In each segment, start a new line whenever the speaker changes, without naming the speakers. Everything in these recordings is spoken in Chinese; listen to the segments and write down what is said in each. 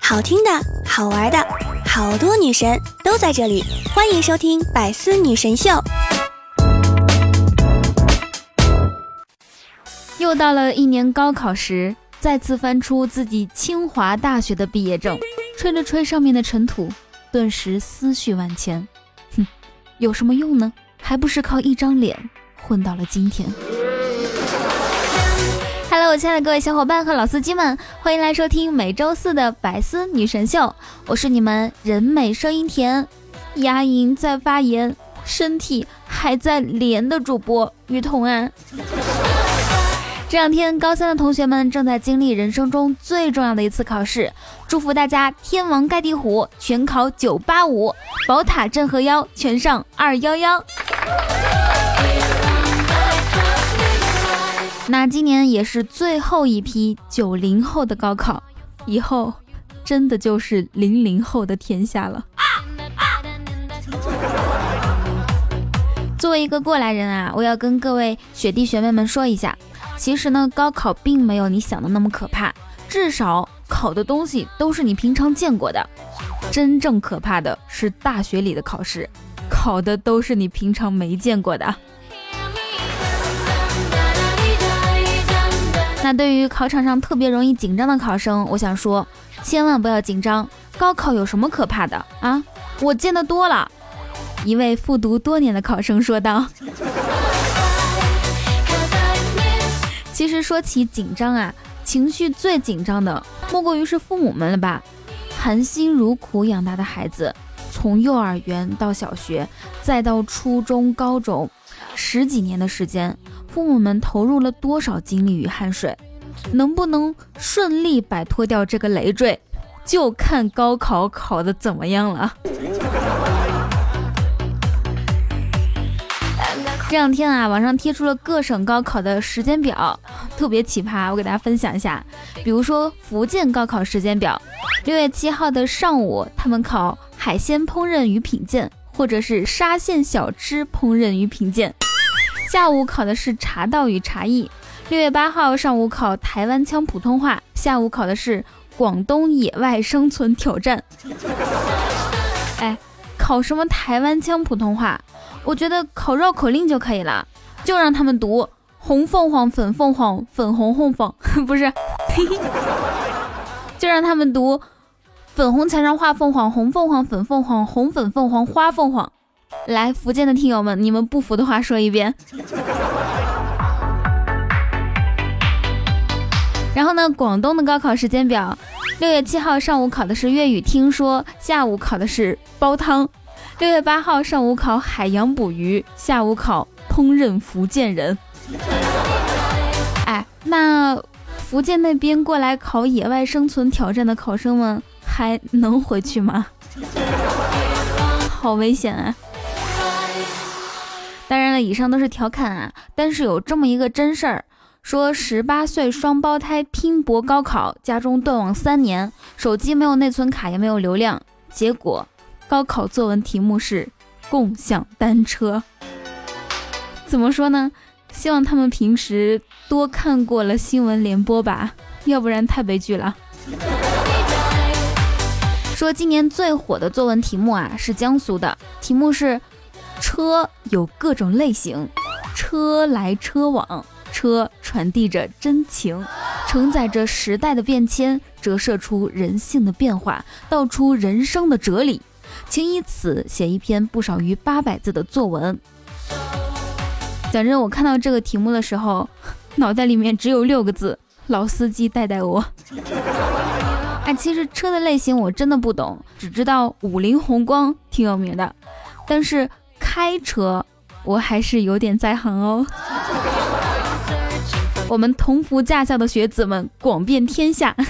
好听的，好玩的，好多女神都在这里，欢迎收听《百思女神秀》。
又到了一年高考时，再次翻出自己清华大学的毕业证，吹了吹上面的尘土，顿时思绪万千。哼，有什么用呢？还不是靠一张脸混到了今天。亲爱的各位小伙伴和老司机们，欢迎来收听每周四的百思女神秀，我是你们人美声音甜，牙龈在发炎，身体还在连的主播于彤安。这两天，高三的同学们正在经历人生中最重要的一次考试，祝福大家天王盖地虎，全考九八五，宝塔镇河妖，全上二幺幺。那今年也是最后一批九零后的高考，以后真的就是零零后的天下了。作为一个过来人啊，我要跟各位学弟学妹们说一下。其实呢，高考并没有你想的那么可怕，至少考的东西都是你平常见过的。真正可怕的是大学里的考试，考的都是你平常没见过的。那对于考场上特别容易紧张的考生，我想说，千万不要紧张。高考有什么可怕的啊？我见得多了。一位复读多年的考生说道。其实说起紧张啊，情绪最紧张的莫过于是父母们了吧？含辛茹苦养大的孩子，从幼儿园到小学，再到初中、高中，十几年的时间，父母们投入了多少精力与汗水？能不能顺利摆脱掉这个累赘，就看高考考的怎么样了。这两天啊，网上贴出了各省高考的时间表，特别奇葩，我给大家分享一下。比如说福建高考时间表，六月七号的上午，他们考海鲜烹饪与品鉴，或者是沙县小吃烹饪与品鉴；下午考的是茶道与茶艺。六月八号上午考台湾腔普通话，下午考的是广东野外生存挑战。哎，考什么台湾腔普通话？我觉得考绕口令就可以了，就让他们读红凤凰、粉凤凰、粉红凤凰，不是，就让他们读粉红墙上画凤凰、红凤凰、粉凤凰、红粉凤凰、花凤凰。来，福建的听友们，你们不服的话说一遍。然后呢，广东的高考时间表，六月七号上午考的是粤语听说，下午考的是煲汤。六月八号上午考海洋捕鱼，下午考烹饪福建人。哎，那福建那边过来考野外生存挑战的考生们还能回去吗？好危险啊！以上都是调侃啊，但是有这么一个真事儿，说十八岁双胞胎拼搏高考，家中断网三年，手机没有内存卡，也没有流量，结果。高考作文题目是共享单车，怎么说呢？希望他们平时多看过了新闻联播吧，要不然太悲剧了。说今年最火的作文题目啊，是江苏的，题目是车有各种类型，车来车往，车传递着真情，承载着时代的变迁，折射出人性的变化，道出人生的哲理。请以此写一篇不少于八百字的作文。讲真，我看到这个题目的时候，脑袋里面只有六个字：老司机带带我。哎，其实车的类型我真的不懂，只知道五菱宏光挺有名的，但是开车我还是有点在行哦。我们同福驾校的学子们广遍天下。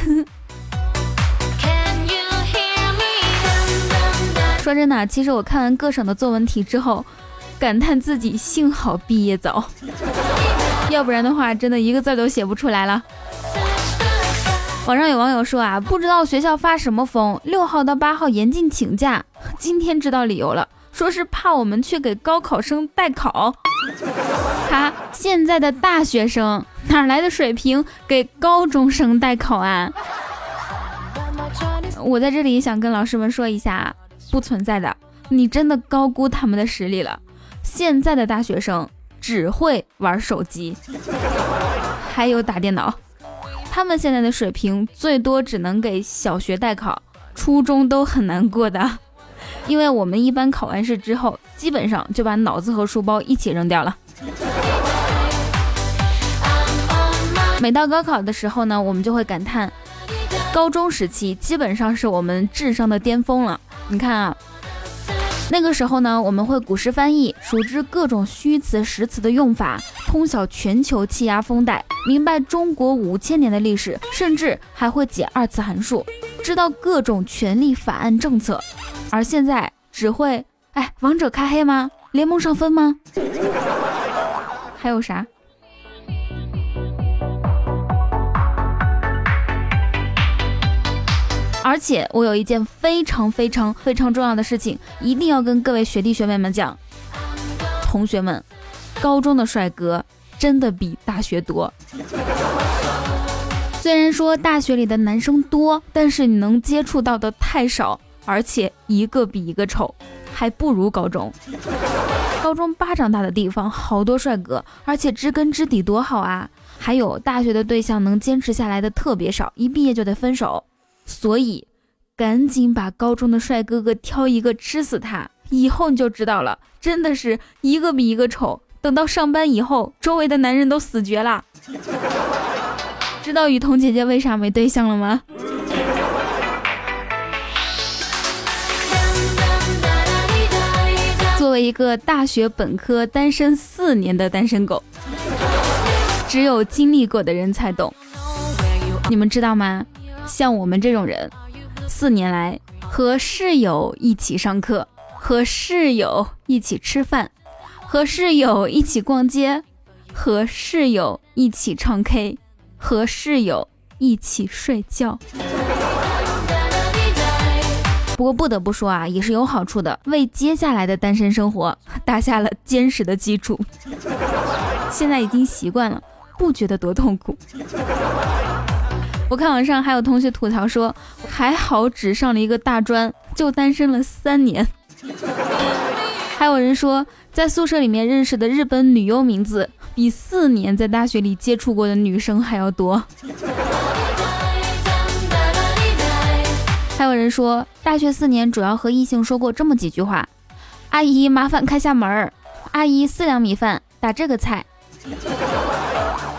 说真的，其实我看完各省的作文题之后，感叹自己幸好毕业早，要不然的话，真的一个字都写不出来了。网上有网友说啊，不知道学校发什么疯，六号到八号严禁请假，今天知道理由了，说是怕我们去给高考生代考。哈，现在的大学生哪来的水平给高中生代考啊？我在这里想跟老师们说一下，不存在的，你真的高估他们的实力了。现在的大学生只会玩手机，还有打电脑，他们现在的水平最多只能给小学代考，初中都很难过的。因为我们一般考完试之后，基本上就把脑子和书包一起扔掉了。每到高考的时候呢，我们就会感叹，高中时期基本上是我们智商的巅峰了。你看啊，那个时候呢，我们会古诗翻译，熟知各种虚词实词的用法，通晓全球气压风带，明白中国五千年的历史，甚至还会解二次函数，知道各种权利法案政策。而现在只会哎，王者开黑吗？联盟上分吗？还有啥？而且我有一件非常非常非常重要的事情，一定要跟各位学弟学妹们讲。同学们，高中的帅哥真的比大学多。虽然说大学里的男生多，但是你能接触到的太少。而且一个比一个丑，还不如高中。高中巴掌大的地方好多帅哥，而且知根知底多好啊！还有大学的对象能坚持下来的特别少，一毕业就得分手。所以赶紧把高中的帅哥哥挑一个吃死他，以后你就知道了，真的是一个比一个丑。等到上班以后，周围的男人都死绝了。知道雨桐姐姐为啥没对象了吗？为一个大学本科单身四年的单身狗，只有经历过的人才懂。你们知道吗？像我们这种人，四年来和室友一起上课，和室友一起吃饭，和室友一起逛街，和室友一起唱 K，和室友一起睡觉。不过不得不说啊，也是有好处的，为接下来的单身生活 打下了坚实的基础。现在已经习惯了，不觉得多痛苦。我看网上还有同学吐槽说，还好只上了一个大专，就单身了三年。还有人说，在宿舍里面认识的日本女优名字，比四年在大学里接触过的女生还要多。还有人说，大学四年主要和异性说过这么几句话：“阿姨，麻烦开下门儿。”“阿姨，四两米饭，打这个菜。”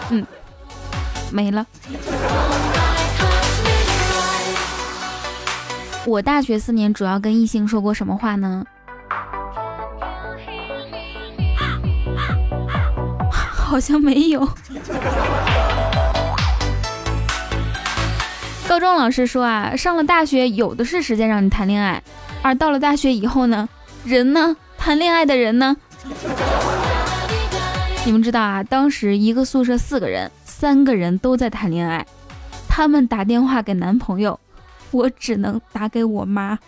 嗯，没了。我大学四年主要跟异性说过什么话呢？好像没有。高中老师说啊，上了大学有的是时间让你谈恋爱，而到了大学以后呢，人呢，谈恋爱的人呢？你们知道啊，当时一个宿舍四个人，三个人都在谈恋爱，他们打电话给男朋友，我只能打给我妈，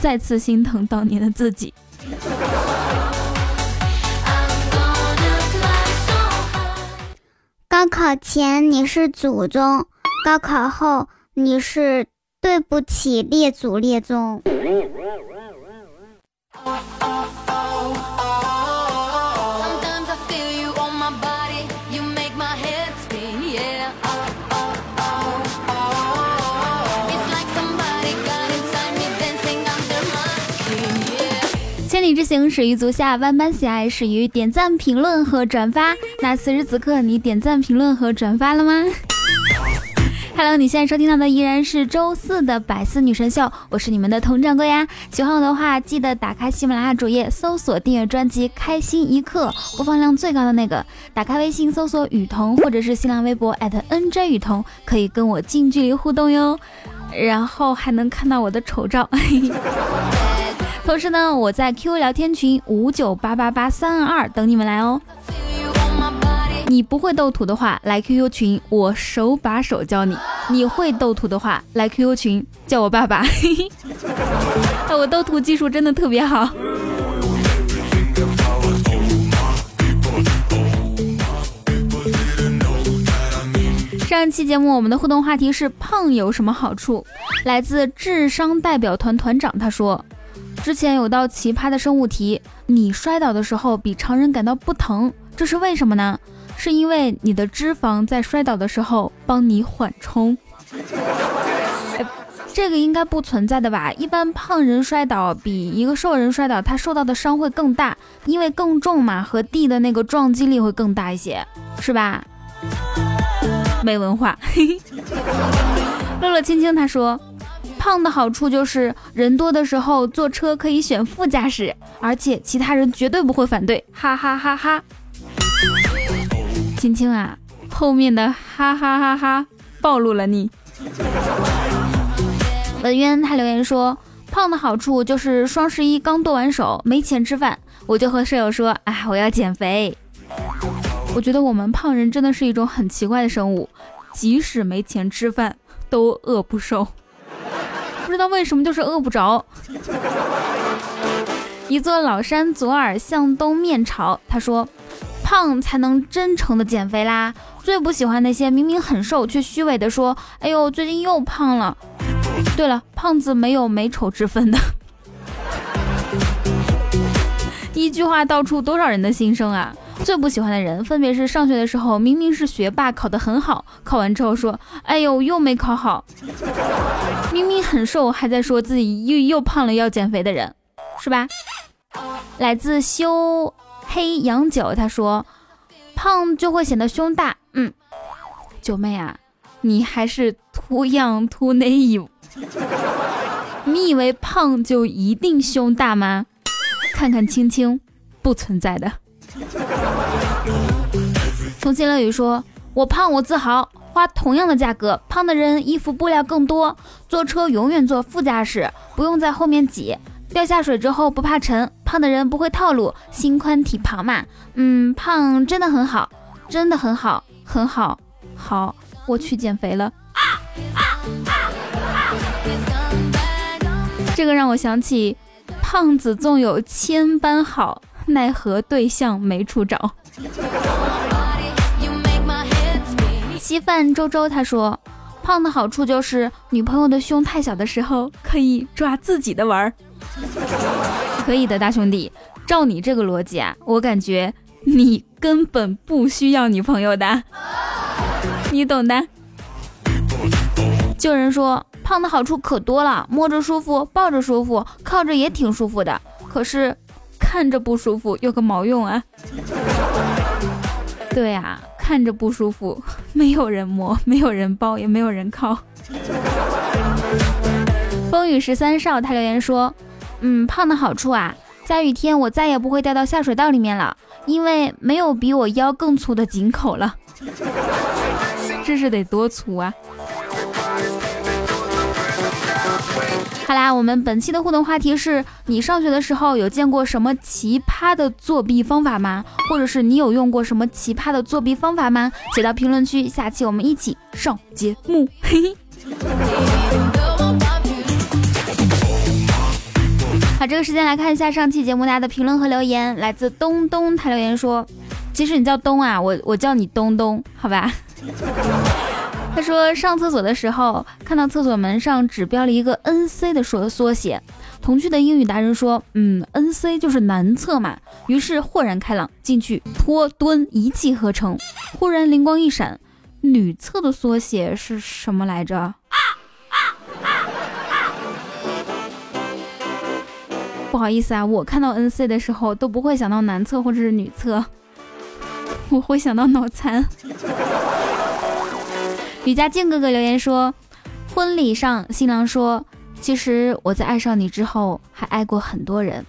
再次心疼当年的自己。
高考前你是祖宗，高考后你是对不起列祖列宗。
行始于足下，万般喜爱始于点赞、评论和转发。那此时此刻，你点赞、评论和转发了吗？Hello，你现在收听到的依然是周四的百思女神秀，我是你们的佟掌柜呀。喜欢我的话，记得打开喜马拉雅主页，搜索订阅专辑《开心一刻》，播放量最高的那个。打开微信搜索雨桐，或者是新浪微博 @nj 雨桐，可以跟我近距离互动哟。然后还能看到我的丑照。嘿 嘿同时呢我在 qq 聊天群五九八八八三二二等你们来哦。你不会斗图的话来 qq 群我手把手教你。你会斗图的话来 qq 群叫我爸爸。嘿 嘿我斗图技术真的特别好。上一期节目我们的互动话题是胖有什么好处？来自智商代表团团长他说之前有道奇葩的生物题，你摔倒的时候比常人感到不疼，这是为什么呢？是因为你的脂肪在摔倒的时候帮你缓冲。这个应该不存在的吧？一般胖人摔倒比一个瘦人摔倒，他受到的伤会更大，因为更重嘛，和地的那个撞击力会更大一些，是吧？没文化。乐乐青青他说，胖的好处就是人多的时候坐车可以选副驾驶，而且其他人绝对不会反对，哈哈哈哈。青青啊，后面的哈哈哈哈暴露了你。文渊他留言说，胖的好处就是双十一刚剁完手，没钱吃饭，我就和舍友说，哎，我要减肥。我觉得我们胖人真的是一种很奇怪的生物，即使没钱吃饭，都饿不瘦。不知道为什么，就是饿不着。一座老山左耳向东面朝，他说，胖才能真诚的减肥啦。最不喜欢那些明明很瘦却虚伪的说，哎呦，最近又胖了。对了，胖子没有美丑之分的。一句话道出多少人的心声啊！最不喜欢的人，分别是上学的时候明明是学霸，考得很好，考完之后说：“哎呦，又没考好。”明明很瘦，还在说自己又又胖了，要减肥的人，是吧？来自修黑洋酒，他说：“胖就会显得胸大。”嗯，九妹啊，你还是 too young too naive。你以为胖就一定胸大吗？看看青青，不存在的。重庆乐语说：“我胖我自豪，花同样的价格，胖的人衣服布料更多，坐车永远坐副驾驶，不用在后面挤，掉下水之后不怕沉。胖的人不会套路，心宽体胖嘛。嗯，胖真的很好，真的很好，很好，好，我去减肥了。”这个让我想起，胖子纵有千般好，奈何对象没处找。稀饭周周他说，胖的好处就是女朋友的胸太小的时候，可以抓自己的玩儿。可以的，大兄弟，照你这个逻辑啊，我感觉你根本不需要女朋友的，你懂的。就人说。胖的好处可多了，摸着舒服，抱着舒服，靠着也挺舒服的。可是看着不舒服，有个毛用啊！对呀，看着不舒服，没有人摸，没有人抱，也没有人靠。风雨十三少他留言说：“嗯，胖的好处啊，下雨天我再也不会掉到下水道里面了，因为没有比我腰更粗的井口了。这是得多粗啊！”好啦，我们本期的互动话题是你上学的时候有见过什么奇葩的作弊方法吗？或者是你有用过什么奇葩的作弊方法吗？写到评论区，下期我们一起上节目。嘿嘿。好，这个时间来看一下上期节目大家的评论和留言。来自东东，他留言说：“其实你叫东啊，我我叫你东东，好吧？”他说上厕所的时候看到厕所门上只标了一个 N C 的缩缩写，童趣的英语达人说，嗯，N C 就是男厕嘛。于是豁然开朗，进去拖蹲一气呵成。忽然灵光一闪，女厕的缩写是什么来着？不好意思啊，我看到 N C 的时候都不会想到男厕或者是女厕，我会想到脑残。吕家静哥哥留言说：“婚礼上，新郎说，其实我在爱上你之后，还爱过很多人。”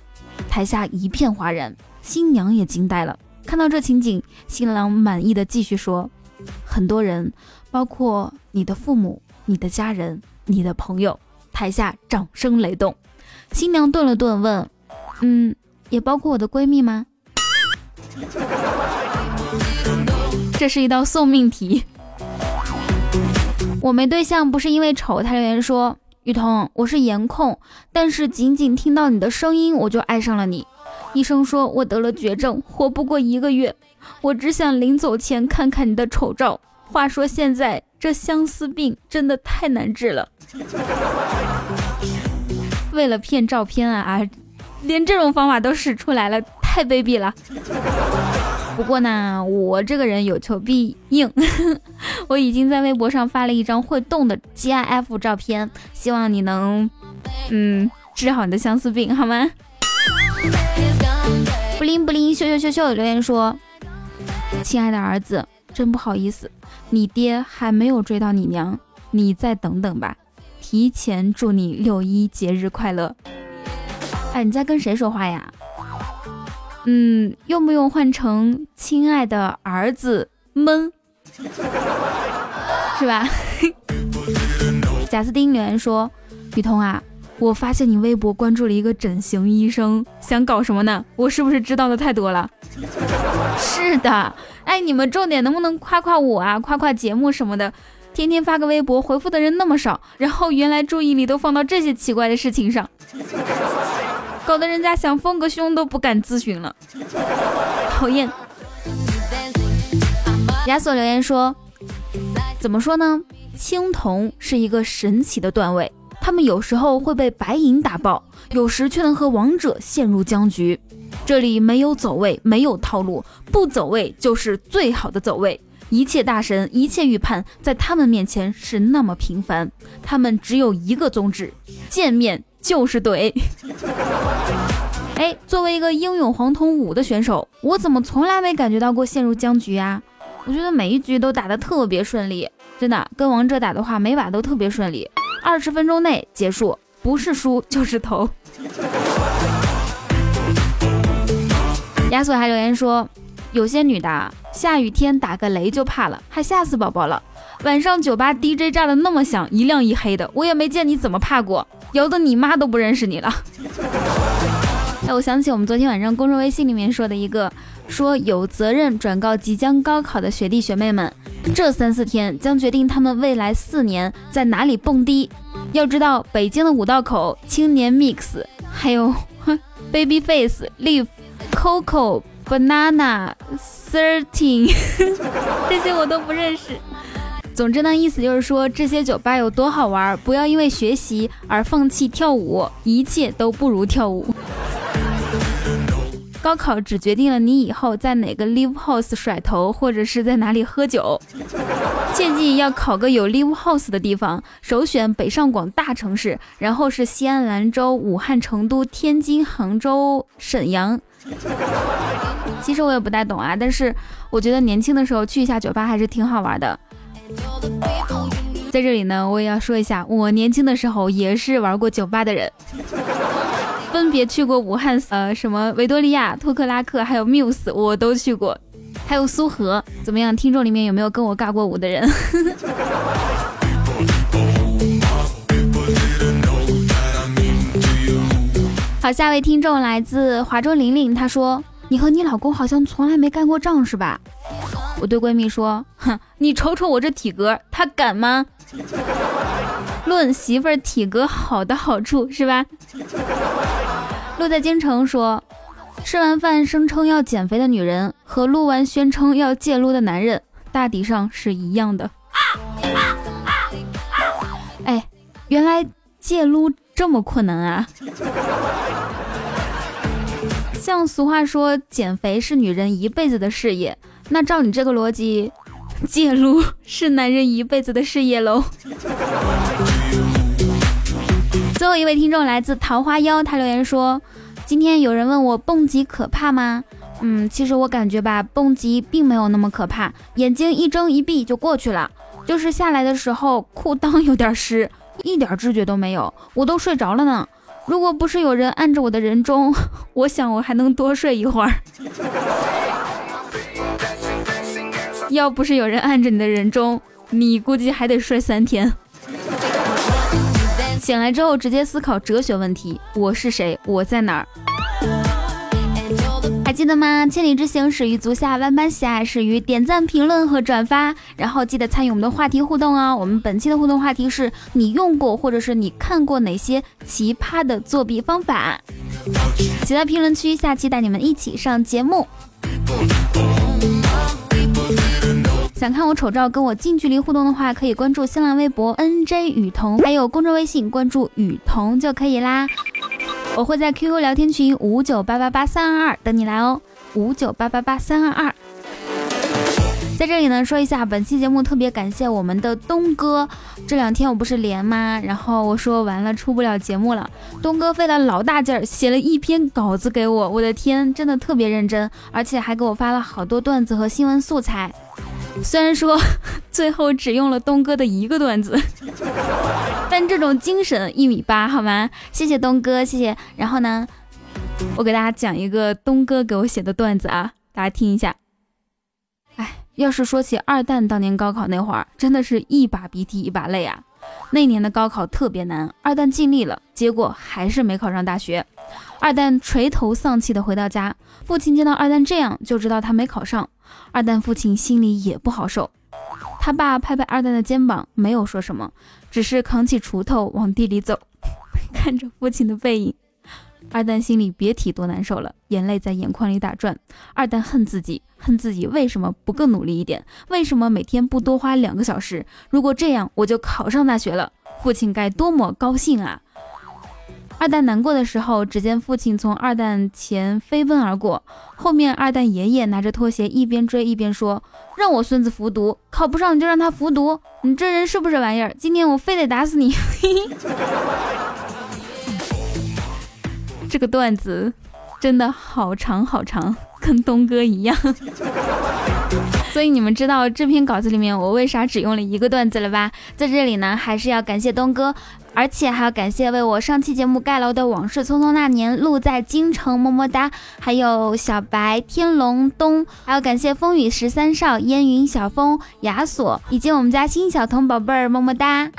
台下一片哗然，新娘也惊呆了。看到这情景，新郎满意的继续说：“很多人，包括你的父母、你的家人、你的朋友。”台下掌声雷动。新娘顿了顿，问：“嗯，也包括我的闺蜜吗？” 这是一道送命题。我没对象不是因为丑，他留言说：“雨桐，我是颜控，但是仅仅听到你的声音，我就爱上了你。医生说我得了绝症，活不过一个月，我只想临走前看看你的丑照，话说现在这相思病真的太难治了。为了骗照片啊啊，连这种方法都使出来了，太卑鄙了。不过呢，我这个人有求必应，我已经在微博上发了一张会动的 GIF 照片，希望你能，嗯，治好你的相思病，好吗？不灵不灵，秀秀秀秀留言说：“亲爱的儿子，真不好意思，你爹还没有追到你娘，你再等等吧。提前祝你六一节日快乐。”哎，你在跟谁说话呀？嗯，用不用换成亲爱的儿子们？是吧？贾斯汀留言说：“雨桐啊。”我发现你微博关注了一个整形医生，想搞什么呢？我是不是知道的太多了？是的，哎，你们重点能不能夸夸我啊？夸夸节目什么的，天天发个微博回复的人那么少，然后原来注意力都放到这些奇怪的事情上，搞得人家想丰个胸都不敢咨询了，讨厌。亚索留言说，怎么说呢？青铜是一个神奇的段位。他们有时候会被白银打爆，有时却能和王者陷入僵局。这里没有走位，没有套路，不走位就是最好的走位。一切大神，一切预判，在他们面前是那么平凡。他们只有一个宗旨：见面就是怼。哎，作为一个英勇黄铜五的选手，我怎么从来没感觉到过陷入僵局啊？我觉得每一局都打得特别顺利，真的，跟王者打的话，每把都特别顺利。二十分钟内结束，不是输就是投。亚索还留言说，有些女的下雨天打个雷就怕了，还吓死宝宝了。晚上酒吧 DJ 炸的那么响，一亮一黑的，我也没见你怎么怕过，摇的你妈都不认识你了。哎，我想起我们昨天晚上公众微信里面说的一个，说有责任转告即将高考的学弟学妹们。这三四天将决定他们未来四年在哪里蹦迪。要知道，北京的五道口、青年 Mix，还有 Babyface、Live、Coco、Banana、Thirteen，这些我都不认识。总之呢，意思就是说这些酒吧有多好玩，不要因为学习而放弃跳舞，一切都不如跳舞。高考只决定了你以后在哪个 live house 甩头，或者是在哪里喝酒。切记要考个有 live house 的地方，首选北上广大城市，然后是西安、兰州、武汉、成都、天津、杭州、沈阳。其实我也不太懂啊，但是我觉得年轻的时候去一下酒吧还是挺好玩的。在这里呢，我也要说一下，我年轻的时候也是玩过酒吧的人。分别去过武汉，呃，什么维多利亚、托克拉克，还有 Muse，我都去过，还有苏荷，怎么样？听众里面有没有跟我尬过舞的人？好，下位听众来自华州玲玲，她说：“你和你老公好像从来没干过仗是吧？”我对闺蜜说：“哼，你瞅瞅我这体格，他敢吗？” 论媳妇儿体格好的好处是吧？路在京城说，吃完饭声称要减肥的女人和录完宣称要戒撸的男人，大抵上是一样的。哎，原来戒撸这么困难啊！像俗话说，减肥是女人一辈子的事业，那照你这个逻辑，戒撸是男人一辈子的事业喽。最后一位听众来自桃花妖，他留言说：“今天有人问我蹦极可怕吗？嗯，其实我感觉吧，蹦极并没有那么可怕，眼睛一睁一闭就过去了。就是下来的时候裤裆有点湿，一点知觉都没有，我都睡着了呢。如果不是有人按着我的人中，我想我还能多睡一会儿。要不是有人按着你的人中，你估计还得睡三天。”醒来之后，直接思考哲学问题：我是谁？我在哪儿？记得吗？千里之行始于足下，万般喜爱始于点赞、评论和转发。然后记得参与我们的话题互动哦。我们本期的互动话题是你用过或者是你看过哪些奇葩的作弊方法？写在评论区，下期带你们一起上节目。想看我丑照跟我近距离互动的话，可以关注新浪微博 N J 雨桐，还有公众微信关注雨桐就可以啦。我会在 QQ 聊天群五九八八八三二二等你来哦，五九八八八三二二。在这里呢，说一下本期节目特别感谢我们的东哥。这两天我不是连吗？然后我说完了出不了节目了，东哥费了老大劲儿写了一篇稿子给我，我的天，真的特别认真，而且还给我发了好多段子和新闻素材。虽然说 最后只用了东哥的一个段子，但这种精神一米八好吗？谢谢东哥，谢谢。然后呢，我给大家讲一个东哥给我写的段子啊，大家听一下。哎要是说起二蛋当年高考那会儿，真的是一把鼻涕一把泪啊！那年的高考特别难，二蛋尽力了，结果还是没考上大学。二蛋垂头丧气的回到家，父亲见到二蛋这样，就知道他没考上。二蛋父亲心里也不好受，他爸拍拍二蛋的肩膀，没有说什么，只是扛起锄头往地里走，看着父亲的背影。二蛋心里别提多难受了，眼泪在眼眶里打转。二蛋恨自己，恨自己为什么不更努力一点？为什么每天不多花两个小时？如果这样，我就考上大学了，父亲该多么高兴啊！二蛋难过的时候，只见父亲从二蛋前飞奔而过，后面二蛋爷爷拿着拖鞋一边追一边说：“让我孙子服毒，考不上你就让他服毒，你这人是不是玩意儿？今天我非得打死你！” 这个段子真的好长好长，跟东哥一样。所以你们知道这篇稿子里面我为啥只用了一个段子了吧？在这里呢，还是要感谢东哥，而且还要感谢为我上期节目盖楼的往事匆匆那年路在京城么么哒，还有小白天龙东，还要感谢风雨十三少烟云小风亚索以及我们家新小童宝贝儿么么哒。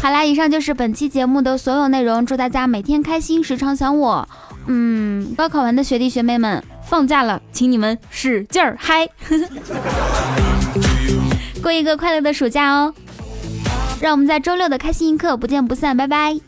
好啦，以上就是本期节目的所有内容。祝大家每天开心，时常想我。嗯，高考完的学弟学妹们，放假了，请你们使劲儿嗨，过一个快乐的暑假哦。让我们在周六的开心一刻不见不散，拜拜。